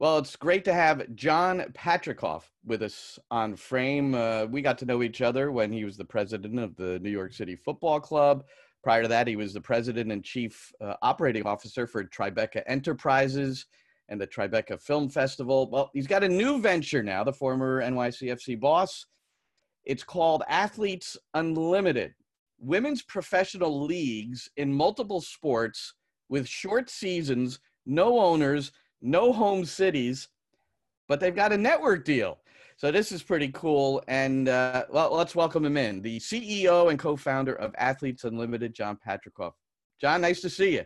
Well, it's great to have John Patricof with us on Frame. Uh, we got to know each other when he was the president of the New York City Football Club. Prior to that, he was the president and chief uh, operating officer for Tribeca Enterprises and the Tribeca Film Festival. Well, he's got a new venture now, the former NYCFC boss. It's called Athletes Unlimited Women's Professional Leagues in multiple sports with short seasons, no owners no home cities, but they've got a network deal. So this is pretty cool. And uh, well, let's welcome him in. The CEO and co-founder of Athletes Unlimited, John Patricof. John, nice to see you.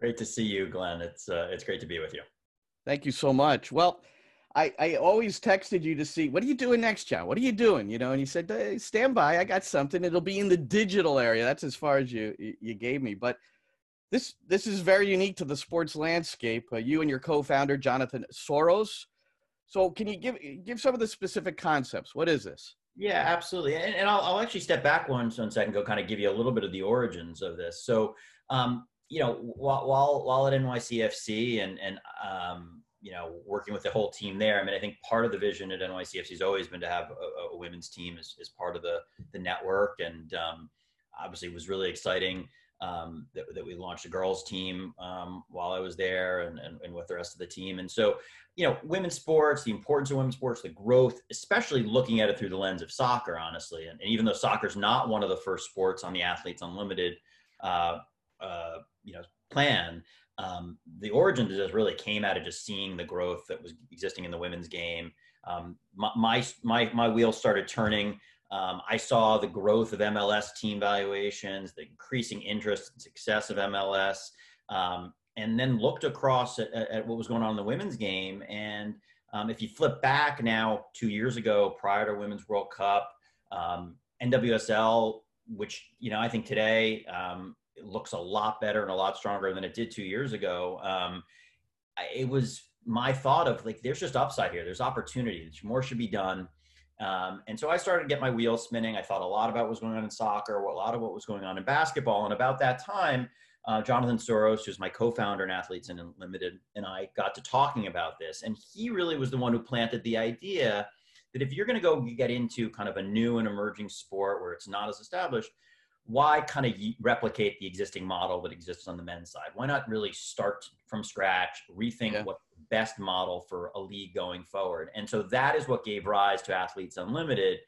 Great to see you, Glenn. It's uh, it's great to be with you. Thank you so much. Well, I, I always texted you to see what are you doing next, John? What are you doing? You know, and you said, hey, "Stand by, I got something. It'll be in the digital area." That's as far as you you gave me. But this this is very unique to the sports landscape. Uh, you and your co-founder Jonathan Soros. So, can you give give some of the specific concepts? What is this? Yeah, absolutely. And, and I'll, I'll, actually step back one, one second, go kind of give you a little bit of the origins of this. So, um, you know, while, while, while at NYCFC and, and, um, you know, working with the whole team there, I mean, I think part of the vision at NYCFC has always been to have a, a women's team as, as part of the, the network. And um, obviously it was really exciting um, that, that, we launched a girls team um, while I was there and, and, and, with the rest of the team. And so, you know, women's sports, the importance of women's sports, the growth, especially looking at it through the lens of soccer, honestly. And, and even though soccer is not one of the first sports on the Athletes Unlimited, uh, uh, you know, plan, um, the origin just really came out of just seeing the growth that was existing in the women's game. Um, my, my, my, my wheels started turning um, I saw the growth of MLS team valuations, the increasing interest and success of MLS, um, and then looked across at, at, what was going on in the women's game. And um, if you flip back now, two years ago, prior to Women's World Cup, um, NWSL, which you know I think today um, looks a lot better and a lot stronger than it did two years ago. Um, it was my thought of like, there's just upside here. There's opportunity. More should be done. Um, and so I started to get my wheels spinning. I thought a lot about what was going on in soccer, a lot of what was going on in basketball. And about that time, uh, Jonathan Soros, who's my co-founder and Athletes and Unlimited, and I got to talking about this. And he really was the one who planted the idea that if you're going to go get into kind of a new and emerging sport where it's not as established, why kind of replicate the existing model that exists on the men's side? Why not really start from scratch, rethink yeah. what best model for a league going forward? And so that is what gave rise to Athletes Unlimited.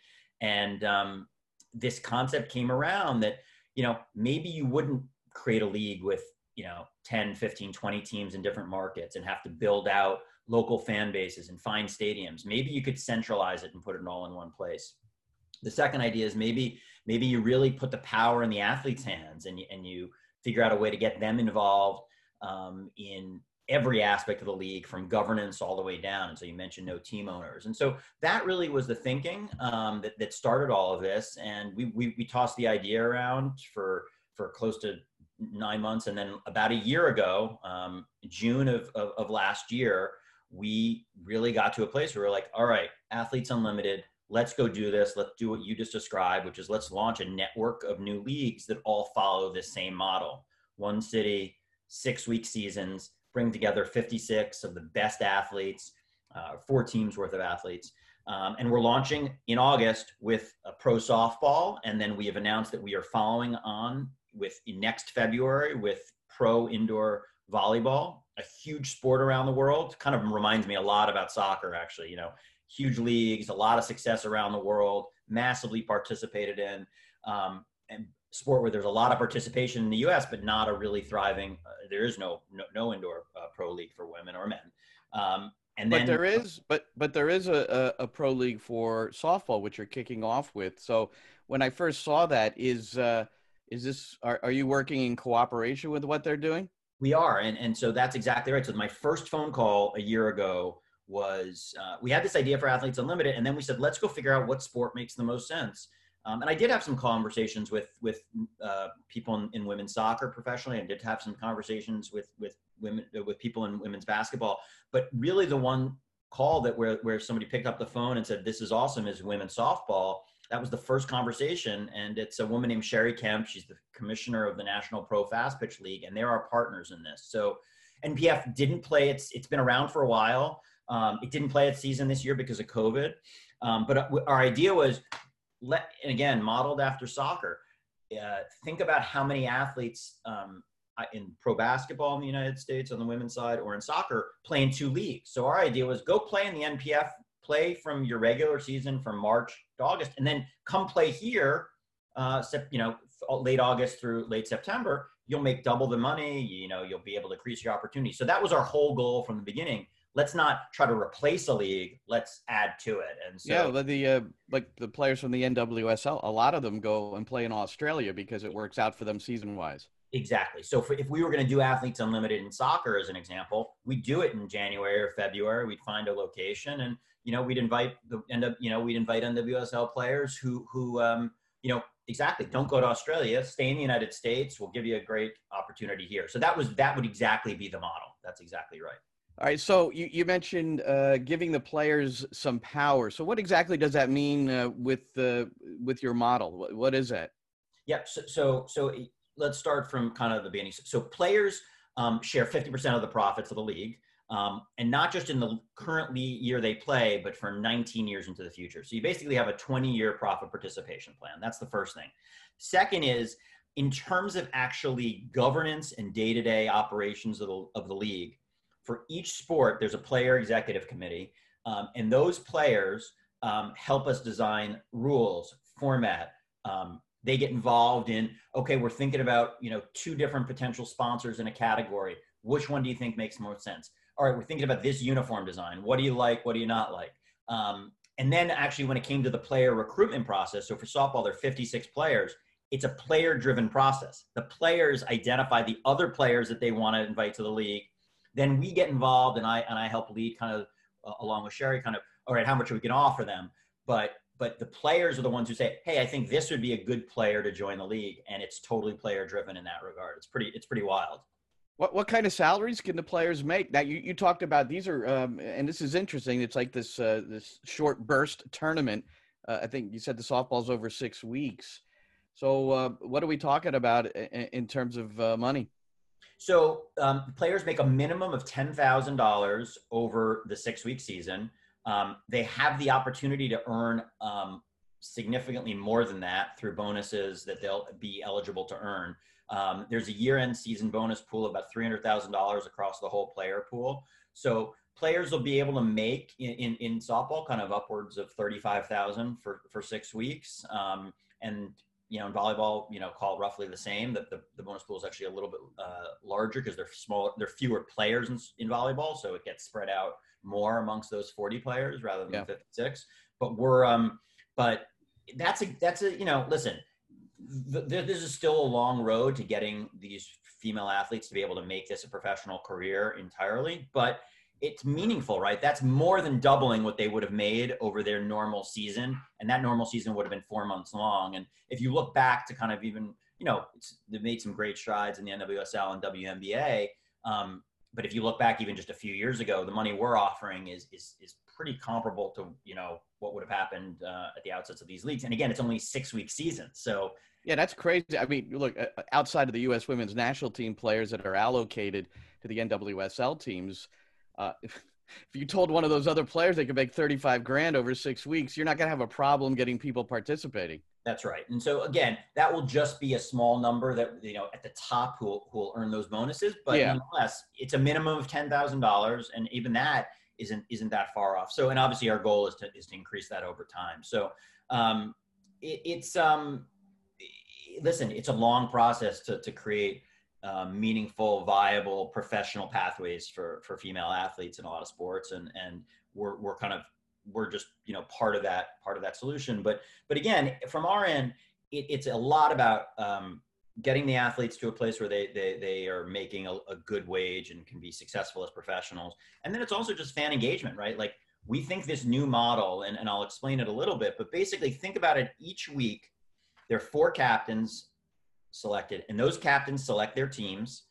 And um, this concept came around that, you know, maybe you wouldn't create a league with, you know, 10, 15, 20 teams in different markets and have to build out local fan bases and find stadiums. Maybe you could centralize it and put it all in one place. The second idea is maybe maybe you really put the power in the athlete's hands and you, and you figure out a way to get them involved um, in every aspect of the league from governance all the way down. And so you mentioned no team owners. And so that really was the thinking um, that, that started all of this. And we, we, we tossed the idea around for, for close to nine months. And then about a year ago, um, June of, of, of last year, we really got to a place where we we're like, all right, Athletes Unlimited, let's go do this. Let's do what you just described, which is let's launch a network of new leagues that all follow this same model. One city, six week seasons, bring together 56 of the best athletes, uh, four teams worth of athletes. Um, and we're launching in August with a pro softball. And then we have announced that we are following on with next February with pro indoor volleyball, a huge sport around the world. Kind of reminds me a lot about soccer, actually. You know, huge leagues, a lot of success around the world, massively participated in, um, and sport where there's a lot of participation in the U.S., but not a really thriving. Uh, there is no no, no indoor uh, pro league for women or men. Um, and then, but there is, but but there is a, a, a, pro league for softball, which you're kicking off with. So when I first saw that, is uh, is this are, are you working in cooperation with what they're doing? We are, and and so that's exactly right. So my first phone call a year ago was uh, we had this idea for Athletes Unlimited, and then we said, let's go figure out what sport makes the most sense. Um, and I did have some conversations with with uh, people in, in, women's soccer professionally. I did have some conversations with with women uh, with people in women's basketball. But really, the one call that where where somebody picked up the phone and said, "This is awesome," is women's softball. That was the first conversation, and it's a woman named Cheri Kempf. She's the commissioner of the National Pro Fast Pitch League, and they're our partners in this. So NPF didn't play. It's it's been around for a while. Um, it didn't play its season this year because of COVID. Um, but uh, our idea was let, and again, modeled after soccer. Uh, think about how many athletes um, in pro basketball in the United States on the women's side or in soccer play in two leagues. So our idea was go play in the NPF, play from your regular season from March to August, and then come play here, uh, you know, late August through late September. You'll make double the money. You know, you'll be able to increase your opportunity. So that was our whole goal from the beginning let's not try to replace a league. Let's add to it. And so, yeah, the uh, like the players from the NWSL, a lot of them go and play in Australia because it works out for them season wise. Exactly. So for, if we were going to do athletes unlimited in soccer, as an example, we'd do it in January or February. We'd find a location, and you know, we'd invite the end up, you know, we'd invite NWSL players who who um, you know exactly don't go to Australia, stay in the United States. We'll give you a great opportunity here. So that was that would exactly be the model. That's exactly right. All right. So you, you mentioned uh, giving the players some power. So what exactly does that mean uh, with the with your model? What, what is that? Yep. So, so so let's start from kind of the beginning. So players um, share 50% of the profits of the league. Um, and not just in the currently year they play, but for 19 years into the future. So you basically have a 20 year profit participation plan. That's the first thing. Second is in terms of actually governance and day to day operations of the, of the league, for each sport, there's a player executive committee, um, and those players um, help us design rules, format. Um, they get involved in okay, we're thinking about you know two different potential sponsors in a category. Which one do you think makes more sense? All right, we're thinking about this uniform design. What do you like? What do you not like? Um, and then actually, when it came to the player recruitment process, so for softball, there are 56 players. It's a player-driven process. The players identify the other players that they want to invite to the league then we get involved and I and I help lead kind of uh, along with Cheri kind of all right how much are we going to offer them. But but the players are the ones who say hey I think this would be a good player to join the league. And it's totally player driven in that regard. It's pretty it's pretty wild. What what kind of salaries can the players make? Now you, you talked about these are um, and this is interesting. It's like this uh, this short burst tournament. Uh, I think you said the softball's over six weeks. So uh, what are we talking about in, in terms of uh, money so um, players make a minimum of ten thousand dollars over the six week season. Um, they have the opportunity to earn um, significantly more than that through bonuses that they'll be eligible to earn. Um, there's a year end season bonus pool of about three hundred thousand dollars across the whole player pool. So players will be able to make in, in, in softball kind of upwards of thirty five thousand for for six weeks. Um, and you know, in volleyball, you know, call it roughly the same. That the, the bonus pool is actually a little bit uh, larger because they're smaller, they're fewer players in, in, volleyball, so it gets spread out more amongst those 40 players rather than yeah. 56. But we're, um, but that's a that's a you know, listen, th- this is still a long road to getting these female athletes to be able to make this a professional career entirely, but it's meaningful, right? That's more than doubling what they would have made over their normal season. And that normal season would have been four months long. And if you look back to kind of even, you know, they've made some great strides in the NWSL and WNBA. Um, but if you look back even just a few years ago, the money we're offering is is is pretty comparable to you know what would have happened uh, at the outsets of these leagues. And again, it's only six week season, so yeah, that's crazy. I mean, look, uh, outside of the U.S. Women's National Team players that are allocated to the NWSL teams, uh, if, if you told one of those other players they could make 35 grand over six weeks, you're not going to have a problem getting people participating. That's right. And so again, that will just be a small number that, you know, at the top who will, who will earn those bonuses. But yeah. nonetheless, it's a minimum of $10,000. And even that isn't, isn't that far off. So, and obviously our goal is to, is to increase that over time. So um, it, it's, um, listen, it's a long process to, to create um, meaningful, viable, professional pathways for for female athletes in a lot of sports, and and we're we're kind of we're just you know part of that part of that solution. But but again, from our end, it, it's a lot about um, getting the athletes to a place where they they, they are making a, a good wage and can be successful as professionals, and then it's also just fan engagement, right? Like we think this new model, and, and I'll explain it a little bit, but basically think about it each week. There are four captains selected, and those captains select their teams.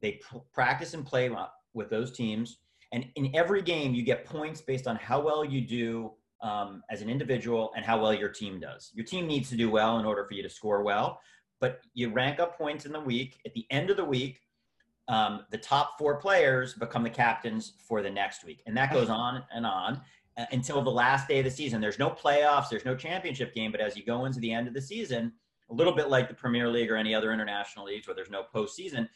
They pr- practice and play with those teams, and in every game, you get points based on how well you do um, as an individual and how well your team does. Your team needs to do well in order for you to score well, but you rank up points in the week. At the end of the week, um, the top four players become the captains for the next week. And that goes on and on uh, until the last day of the season. There's no playoffs, there's no championship game, but as you go into the end of the season, a little bit like the Premier League or any other international leagues where there's no postseason,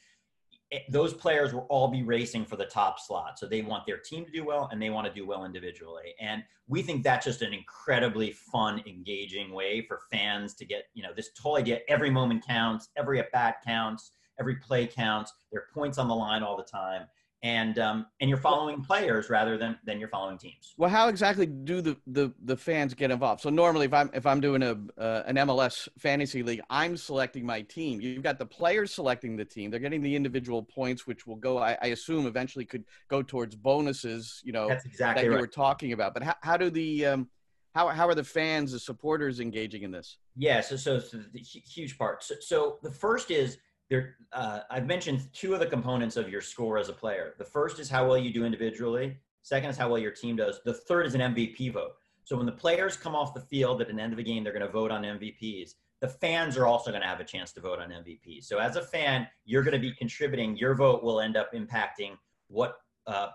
it, those players will all be racing for the top slot. So they want their team to do well and they want to do well individually. And we think that's just an incredibly fun, engaging way for fans to get, you know, this whole idea every moment counts, every at bat counts every play counts. There are points on the line all the time, and um, and you're following players rather than than you're following teams. Well, how exactly do the the, the fans get involved? So normally, if I'm if I'm doing a uh, an MLS fantasy league, I'm selecting my team. You've got the players selecting the team. They're getting the individual points, which will go. I, I assume eventually could go towards bonuses. You know, That's exactly that you right. were talking about. But how how do the um, how how are the fans, the supporters engaging in this? Yeah, so so, so the huge part. So, so the first is there uh, i've mentioned two of the components of your score as a player. The first is how well you do individually. Second is how well your team does. The third is an mvp vote. So when the players come off the field at an end of a game they're going to vote on mvps the fans are also going to have a chance to vote on mvp so as a fan you're going to be contributing. Your vote will end up impacting what uh,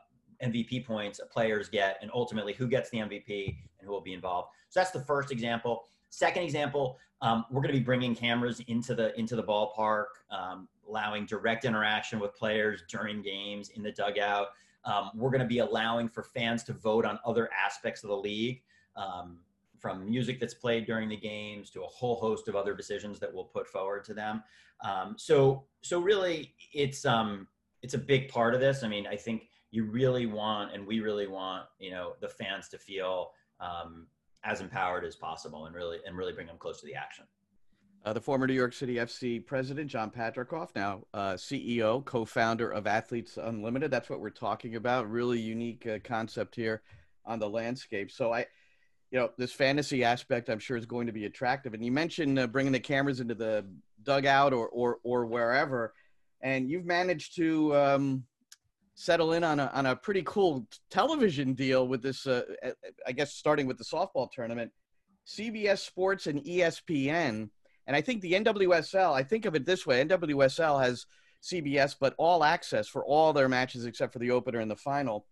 mvp points players get and ultimately who gets the mvp and who will be involved. So that's the first example. Second example um, we're going to be bringing cameras into the into the ballpark, um, allowing direct interaction with players during games in the dugout. Um, we're going to be allowing for fans to vote on other aspects of the league, um, from music that's played during the games to a whole host of other decisions that we'll put forward to them. Um, so so really, it's um it's a big part of this. I mean, I think you really want, and we really want, you know, the fans to feel um, as empowered as possible and really and really bring them close to the action. Uh, the former New York City FC president, John Patricof, now uh, CEO, co founder of Athletes Unlimited. That's what we're talking about. Really unique uh, concept here on the landscape. So, I, you know, this fantasy aspect I'm sure is going to be attractive. And you mentioned uh, bringing the cameras into the dugout or, or, or wherever. And you've managed to, um, settle in on a on a pretty cool television deal with this. Uh, I guess starting with the softball tournament, CBS Sports and ESPN, and I think the NWSL. I think of it this way: NWSL has CBS, but all access for all their matches except for the opener and the final.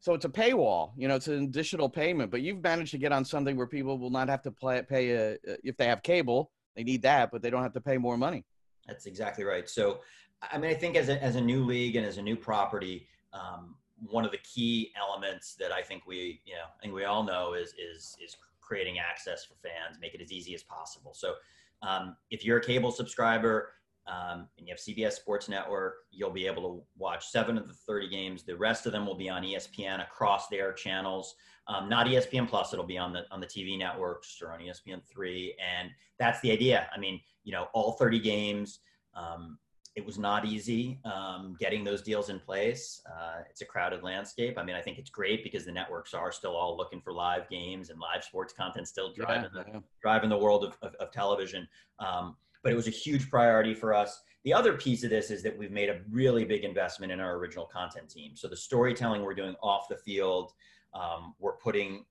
So it's a paywall, you know, it's an additional payment. But you've managed to get on something where people will not have to play, pay a, if they have cable, they need that, but they don't have to pay more money. That's exactly right. So I mean, I think as a, as a new league and as a new property, um, one of the key elements that I think we, you know, I think we all know is, is, is creating access for fans, make it as easy as possible. So um, if you're a cable subscriber um, and you have CBS Sports Network, you'll be able to watch seven of the 30 games. The rest of them will be on ESPN across their channels. Um, not ESPN Plus, it'll be on the on the TV networks or on ESPN three, and that's the idea. I mean, you know, all 30 games. Um, it was not easy um, getting those deals in place. Uh, it's a crowded landscape. I mean, I think it's great because the networks are still all looking for live games and live sports content still driving yeah, the yeah. driving the world of, of, of television. Um, but it was a huge priority for us. The other piece of this is that we've made a really big investment in our original content team. So the storytelling we're doing off the field, um, we're putting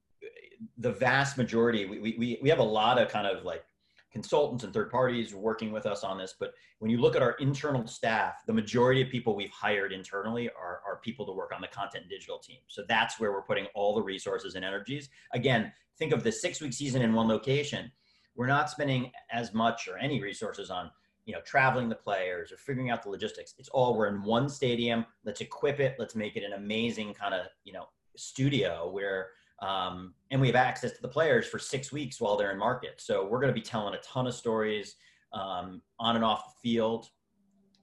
the vast majority. We, we we have a lot of kind of like consultants and third parties working with us on this. But when you look at our internal staff, the majority of people we've hired internally are, are people to work on the content and digital team. So that's where we're putting all the resources and energies. Again, think of the six week season in one location. We're not spending as much or any resources on you know traveling the players or figuring out the logistics it's all we're in one stadium let's equip it let's make it an amazing kind of you know studio where um, and we have access to the players for six weeks while they're in market. So we're going to be telling a ton of stories um, on and off the field.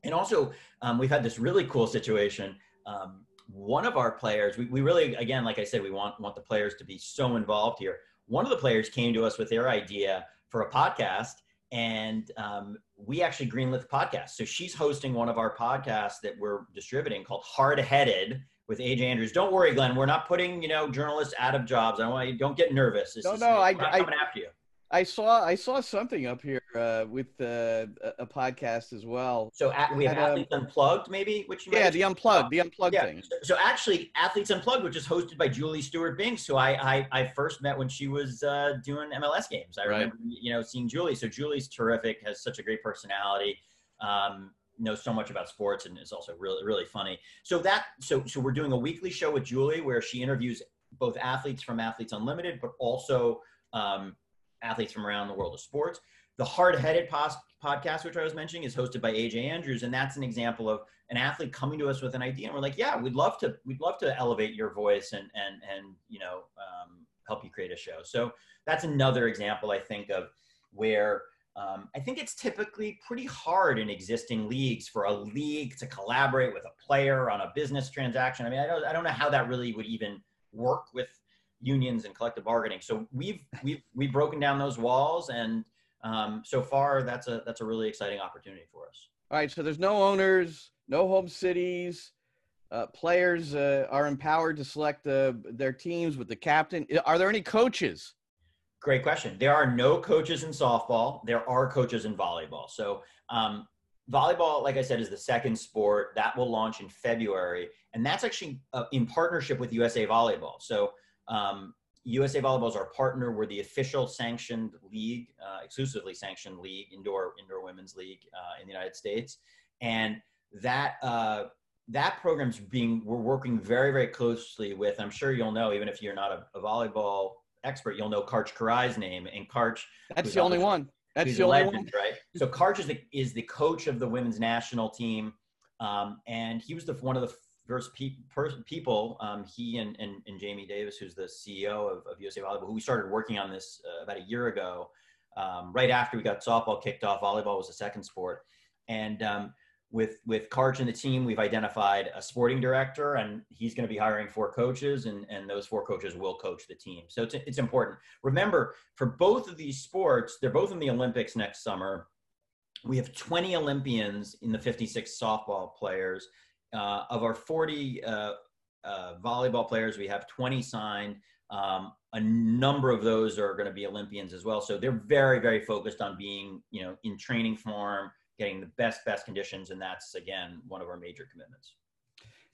And also, um, we've had this really cool situation. Um, one of our players, we, we really, again, like I said, we want, want the players to be so involved here. One of the players came to us with their idea for a podcast, and um, we actually greenlit the podcast. So she's hosting one of our podcasts that we're distributing called Hard Headed with AJ Andrews. Don't worry, Glenn. We're not putting you know journalists out of jobs. I want you. Don't get nervous. This no, no, I, I, coming after you. I saw I saw something up here uh, with uh, a podcast as well. So at, we have um, athletes um, unplugged, maybe which yeah, the unplugged, the unplugged yeah. thing. So, so, actually, athletes unplugged, which is hosted by Julie Stewart Binks, who I I, I first met when she was uh, doing MLS games. I right. remember you know seeing Julie. So Julie's terrific, has such a great personality. Um, knows so much about sports and is also really really funny. So that so so we're doing a weekly show with Julie where she interviews both athletes from Athletes Unlimited, but also um, athletes from around the world of sports. The Hard Headed pos- podcast, which I was mentioning, is hosted by AJ Andrews, and that's an example of an athlete coming to us with an idea, and we're like, "Yeah, we'd love to, we'd love to elevate your voice and and and you know um, help you create a show." So that's another example, I think, of where um, I think it's typically pretty hard in existing leagues for a league to collaborate with a player on a business transaction. I mean, I don't, I don't know how that really would even work with unions and collective bargaining. So we've we've we've broken down those walls, and um, so far that's a that's a really exciting opportunity for us. All right, so there's no owners, no home cities. Uh, players uh, are empowered to select uh, their teams with the captain. Are there any coaches? Great question. There are no coaches in softball. There are coaches in volleyball. So um, volleyball, like I said, is the second sport that will launch in February, and that's actually uh, in partnership with USA Volleyball. So um, USA Volleyball is our partner. We're the official sanctioned league, uh, exclusively sanctioned league, indoor indoor women's league uh, in the United States, and that uh, that program's being we're working very very closely with. I'm sure you'll know, even if you're not a, a volleyball expert, you'll know Karch Kiraly's name, and Karch. That's the only one. That's the only legend, one, right? So Karch is the is the coach of the women's national team, um, and he was the one of the first pe- per- people. Um, he and, and, and Jamie Davis, who's the CEO of, of USA Volleyball, who we started working on this uh, about a year ago. Um, right after we got softball kicked off, volleyball was the second sport, and um, with with Karch and the team, we've identified a sporting director, and he's going to be hiring four coaches, and and those four coaches will coach the team. So it's it's important. Remember, for both of these sports, they're both in the Olympics next summer. We have 20 Olympians in the 56 softball players. Uh, of our 40 uh, uh, volleyball players, we have 20 signed. Um, a number of those are going to be Olympians as well. So they're very, very focused on being, you know, in training form, getting the best best conditions, and that's again one of our major commitments.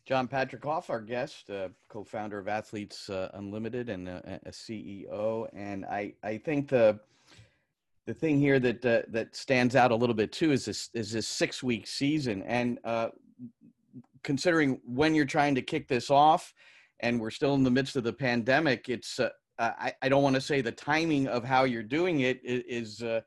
John Patricof, our guest, uh, co-founder of Athletes uh, Unlimited and a, a, CEO, and I I think the the thing here that uh, that stands out a little bit too is this is this six week season, and uh, considering when you're trying to kick this off, and we're still in the midst of the pandemic, it's uh, I, I don't want to say the timing of how you're doing it is, uh,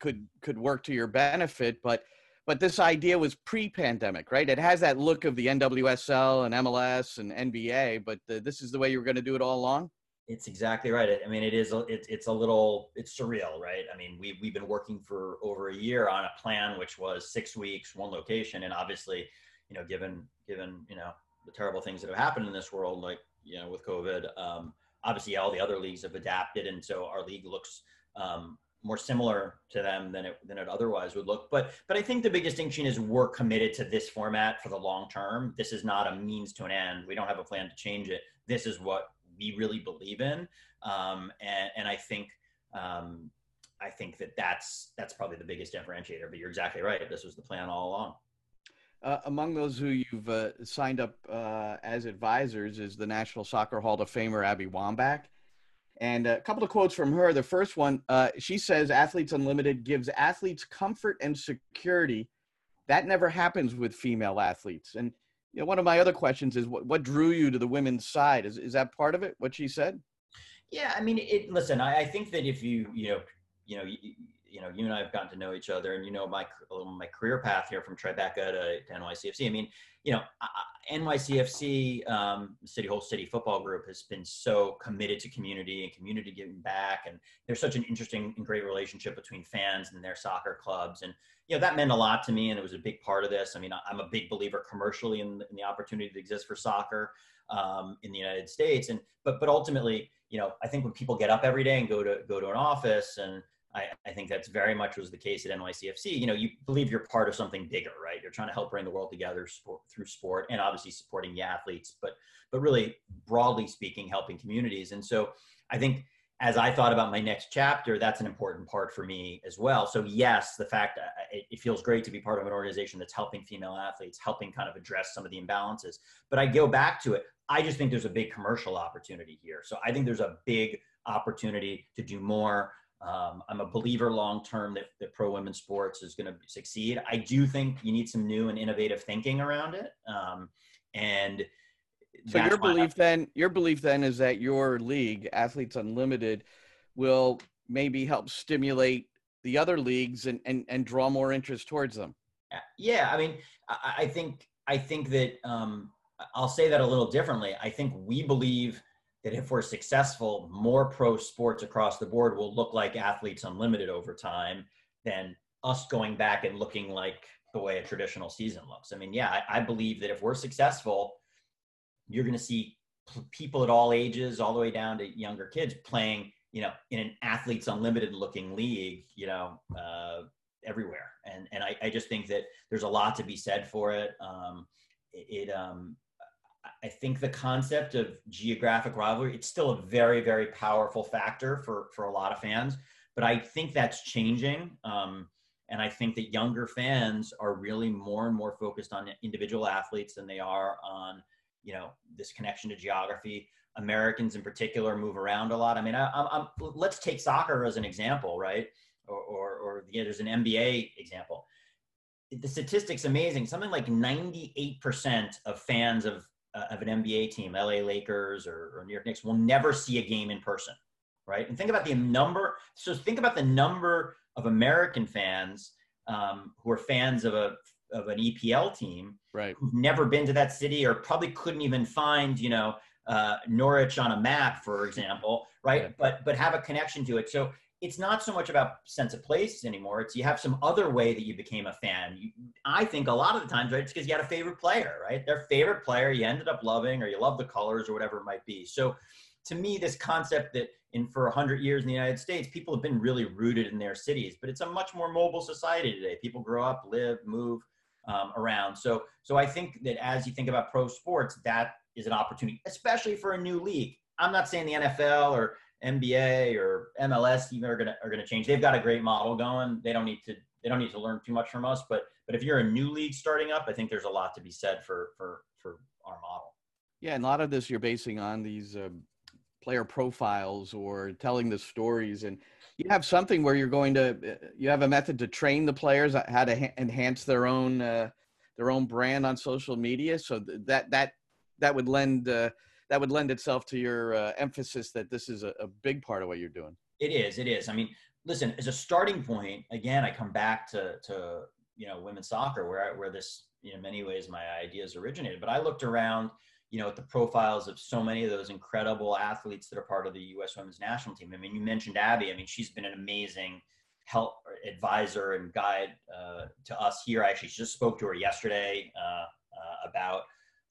could could work to your benefit but but this idea was pre-pandemic right? It has that look of the nwsl and mls and nba but the, this is the way you were going to do it all along? It's exactly right. I mean it is it's, it's a little it's surreal right? I mean we, we've been working for over a year on a plan which was six weeks one location and obviously you know given given you know the terrible things that have happened in this world like you know with covid um, obviously all the other leagues have adapted and so our league looks um, more similar to them than it than it otherwise would look. But but I think the big distinction is we're committed to this format for the long term. This is not a means to an end. We don't have a plan to change it. This is what we really believe in, um, and and I think. Um, I think that that's that's probably the biggest differentiator. But you're exactly right. This was the plan all along. Uh, among those who you've uh, signed up uh, as advisors is the National Soccer Hall of Famer Abby Wambach. And a couple of quotes from her. The first one, uh, she says, Athletes Unlimited gives athletes comfort and security. That never happens with female athletes. And you know, one of my other questions is what, what drew you to the women's side? Is, is that part of it, what she said? Yeah, I mean, it, listen, I, I think that if you, you know, you know, you, you know, you and I have gotten to know each other, and you know my my career path here from Tribeca to, to NYCFC. I mean, you know, NYCFC, um, City Hall City Football Group, has been so committed to community and community giving back, and there's such an interesting and great relationship between fans and their soccer clubs, and you know that meant a lot to me, and it was a big part of this. I mean, I'm a big believer commercially in, in the opportunity that exists for soccer um, in the United States, and but but ultimately, you know, I think when people get up every day and go to go to an office and I, I, think that's very much was the case at NYCFC. You know, you believe you're part of something bigger, right? You're trying to help bring the world together sport, through sport, and obviously supporting the athletes, but but really broadly speaking, helping communities. And so, I think as I thought about my next chapter, that's an important part for me as well. So yes, the fact uh, it, it feels great to be part of an organization that's helping female athletes, helping kind of address some of the imbalances. But I go back to it. I just think there's a big commercial opportunity here. So I think there's a big opportunity to do more Um, I'm a believer long term that, that pro women's sports is going to succeed. I do think you need some new and innovative thinking around it. Um, and so your belief then, your belief then is that your league, Athletes Unlimited, will maybe help stimulate the other leagues and and, and draw more interest towards them. Yeah, I mean, I, I think I think that um, I'll say that a little differently. I think we believe that if we're successful, more pro sports across the board will look like Athletes Unlimited over time than us going back and looking like the way a traditional season looks. I mean, yeah, I, I believe that if we're successful, you're going to see people at all ages, all the way down to younger kids, playing, you know, in an Athletes Unlimited looking league, you know, uh, everywhere. And and I, I just think that there's a lot to be said for it. Um, it, it um, I think the concept of geographic rivalry, it's still a very, very powerful factor for, for a lot of fans, but I think that's changing. Um, and I think that younger fans are really more and more focused on individual athletes than they are on, you know, this connection to geography. Americans in particular move around a lot. I mean, I, I'm, let's take soccer as an example, right? Or, or, or yeah, there's an NBA example. The statistics amazing. Something like 98% of fans of uh, of an NBA team, LA Lakers or, or New York Knicks, will never see a game in person, right? And think about the number. So think about the number of American fans um, who are fans of a of an EPL team, right? Who've never been to that city or probably couldn't even find, you know, uh, Norwich on a map, for example, right? Yeah. But but have a connection to it. So it's not so much about sense of place anymore. It's you have some other way that you became a fan. You, I think a lot of the times, right, it's because you had a favorite player, right? Their favorite player you ended up loving, or you love the colors, or whatever it might be. So, to me, this concept that in for hundred years in the United States, people have been really rooted in their cities, but it's a much more mobile society today. People grow up, live, move um, around. So, so I think that as you think about pro sports, that is an opportunity, especially for a new league. I'm not saying the NFL or NBA or MLS even are gonna are gonna change. They've got a great model going. They don't need to they don't need to learn too much from us. But but if you're a new league starting up, I think there's a lot to be said for for for our model. Yeah, and a lot of this you're basing on these uh, player profiles or telling the stories, and you have something where you're going to uh, you have a method to train the players how to ha- enhance their own uh, their own brand on social media. So that that that would lend. Uh, that would lend itself to your uh, emphasis that this is a, a big part of what you're doing. It is. It is. I mean, listen, as a starting point, again, I come back to to you know women's soccer, where I, where this you know many ways my ideas originated. But I looked around, you know, at the profiles of so many of those incredible athletes that are part of the U.S. Women's National Team. I mean, you mentioned Abby. I mean, she's been an amazing help advisor and guide uh, to us here. I actually just spoke to her yesterday uh, uh, about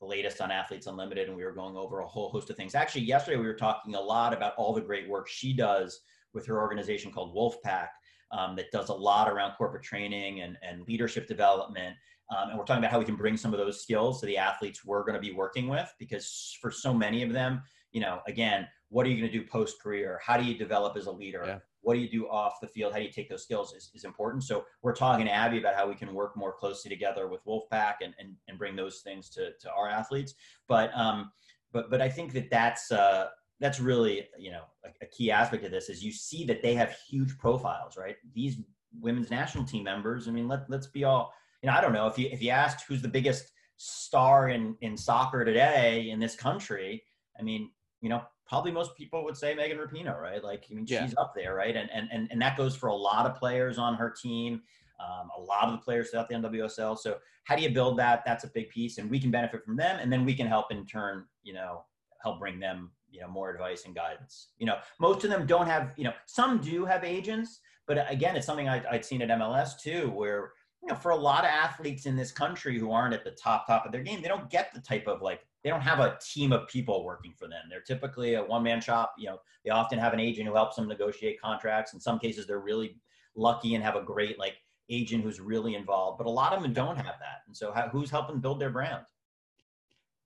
the latest on Athletes Unlimited, and we were going over a whole host of things. Actually, yesterday we were talking a lot about all the great work she does with her organization called Wolfpack, um, that does a lot around corporate training and, and leadership development. Um, and we're talking about how we can bring some of those skills to the athletes we're going to be working with, because for so many of them, you know, again, what are you going to do post career? How do you develop as a leader? Yeah what do you do off the field? How do you take those skills is, is important. So we're talking to Abby about how we can work more closely together with Wolfpack and, and, and bring those things to, to our athletes. But, um, but, but I think that that's, uh, that's really, you know, a, a key aspect of this is you see that they have huge profiles, right? These women's national team members. I mean, let, let's be all, you know, I don't know if you, if you asked who's the biggest star in, in soccer today in this country, I mean, you know, probably most people would say Megan Rapinoe, right? Like, I mean, yeah. she's up there, right? And, and, and, and that goes for a lot of players on her team, um, a lot of the players throughout the NWSL. So how do you build that? That's a big piece and we can benefit from them. And then we can help in turn, you know, help bring them, you know, more advice and guidance. You know, most of them don't have, you know, some do have agents, but again, it's something I, I'd seen at MLS too, where, you know, for a lot of athletes in this country who aren't at the top, top of their game, they don't get the type of like they don't have a team of people working for them. They're typically a one man shop. You know, they often have an agent who helps them negotiate contracts. In some cases, they're really lucky and have a great like agent who's really involved. But a lot of them don't have that. And so, how, who's helping build their brand?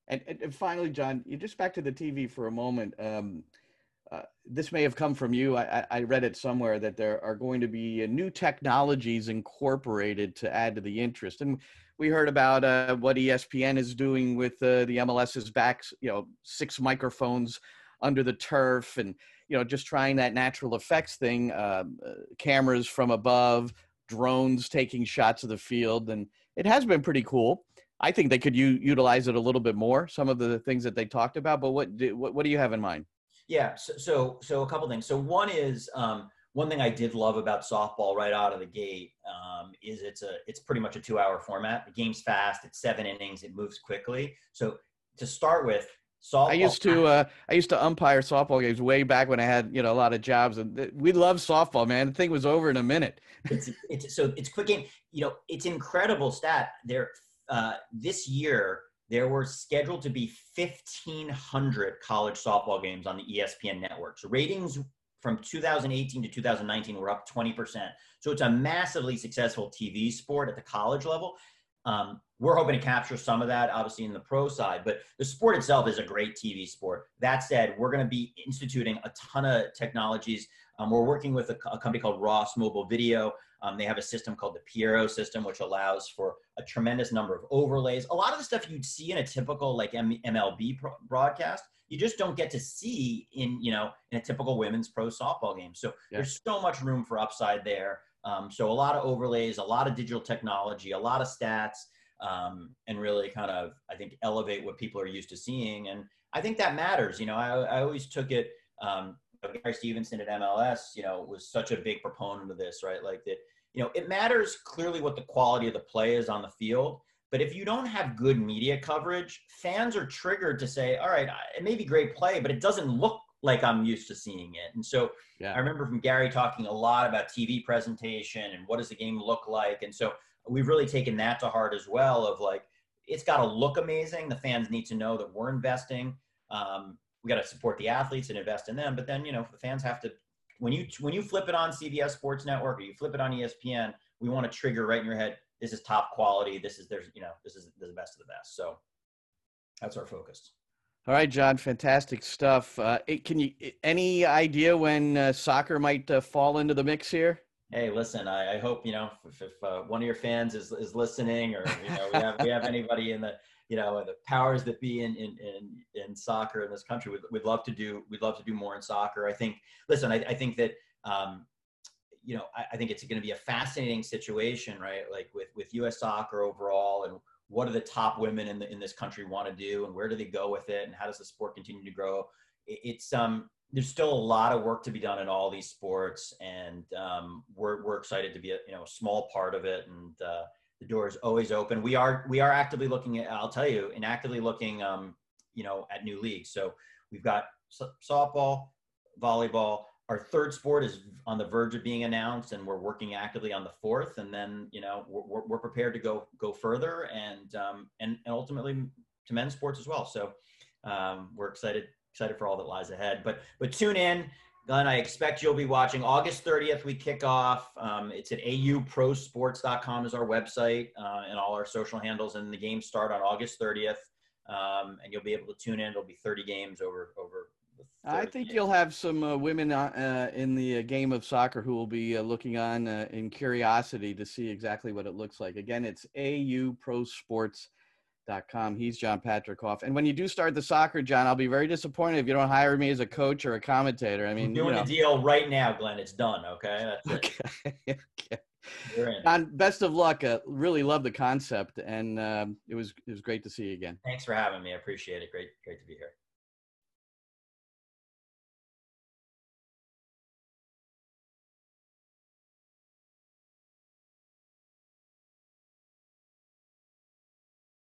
And, and, finally, John, you just back to the TV for a moment. Um, uh, this may have come from you. I, I, read it somewhere that there are going to be new technologies incorporated to add to the interest. And we heard about uh, what ESPN is doing with uh, the MLS's backs, you know, six microphones under the turf and you know just trying that natural effects thing uh, uh, cameras from above drones taking shots of the field and it has been pretty cool. I think they could u- utilize it a little bit more some of the things that they talked about but what do, what, what do you have in mind? Yeah so so, so a couple things. So one is um, one thing I did love about softball right out of the gate um, is it's a it's pretty much a two hour format. The game's fast. It's seven innings. It moves quickly. So to start with, softball. I used to uh, I used to umpire softball games way back when I had you know a lot of jobs, and we love softball. Man, the thing was over in a minute. it's it's so it's quick game. You know, it's incredible stat. There uh, this year there were scheduled to be 1500 college softball games on the espn network so ratings from 2018 to 2019 were up 20%. So it's a massively successful TV sport at the college level. Um, we're hoping to capture some of that, obviously, in the pro side, but the sport itself is a great TV sport. That said, we're going to be instituting a ton of technologies. Um, we're working with a, a, company called Ross Mobile Video. Um, they have a system called the Piero system, which allows for a tremendous number of overlays. A lot of the stuff you'd see in a typical like M- MLB pro- broadcast, you just don't get to see in you know in a typical women's pro softball game. So yeah. there's so much room for upside there. Um, so a lot of overlays, a lot of digital technology, a lot of stats, um, and really kind of I think elevate what people are used to seeing. And I think that matters. You know, I, I always took it. Um, Gary Stevenson at MLS, you know, was such a big proponent of this, right? Like that, you know, it matters clearly what the quality of the play is on the field, but if you don't have good media coverage, fans are triggered to say, all right, it may be great play, but it doesn't look like I'm used to seeing it. And so yeah. I remember from Gary talking a lot about TV presentation and what does the game look like. And so we've really taken that to heart as well of like, it's got to look amazing. The fans need to know that we're investing. Um, we got to support the athletes and invest in them. But then, you know, the fans have to, when you, when you flip it on CBS Sports Network or you flip it on ESPN, we want to trigger right in your head this is top quality. This is there's you know this is the best of the best. So that's our focus. All right, John, fantastic stuff. Uh, can you any idea when uh, soccer might uh, fall into the mix here? Hey, listen, I, I hope you know if, if uh, one of your fans is is listening, or you know we have we have anybody in the you know the powers that be in in in, in soccer in this country, we'd, we'd love to do we'd love to do more in soccer. I think. Listen, I, I think that um, you know, I, I think it's going to be a fascinating situation, right? Like with with U.S. soccer overall, and what do the top women in the in this country want to do, and where do they go with it, and how does the sport continue to grow? It, it's um, there's still a lot of work to be done in all these sports, and um, we're we're excited to be a you know a small part of it, and uh, the door is always open. We are we are actively looking at, I'll tell you, and actively looking, um, you know, at new leagues. So we've got softball, volleyball our third sport is on the verge of being announced and we're working actively on the fourth and then you know we're, we're prepared to go go further and um, and, and ultimately to men's sports as well so um, we're excited excited for all that lies ahead but but tune in Glenn, I expect you'll be watching August 30th. We kick off. Um, it's at auprosports.com is our website uh, and all our social handles. And the games start on August 30th. Um, and you'll be able to tune in. It'll be 30 games over over I think you'll have some uh, women uh, in the uh, game of soccer who will be uh, looking on uh, in curiosity to see exactly what it looks like. Again, it's auprosports.com. He's John Patricof. And when you do start the soccer, John, I'll be very disappointed if you don't hire me as a coach or a commentator. I mean, I'm doing you know. the deal right now, Glenn. It's done. Okay. okay. okay. John, best of luck. Uh, really love the concept, and um, it was it was great to see you again. Thanks for having me. I appreciate it. Great, great to be here.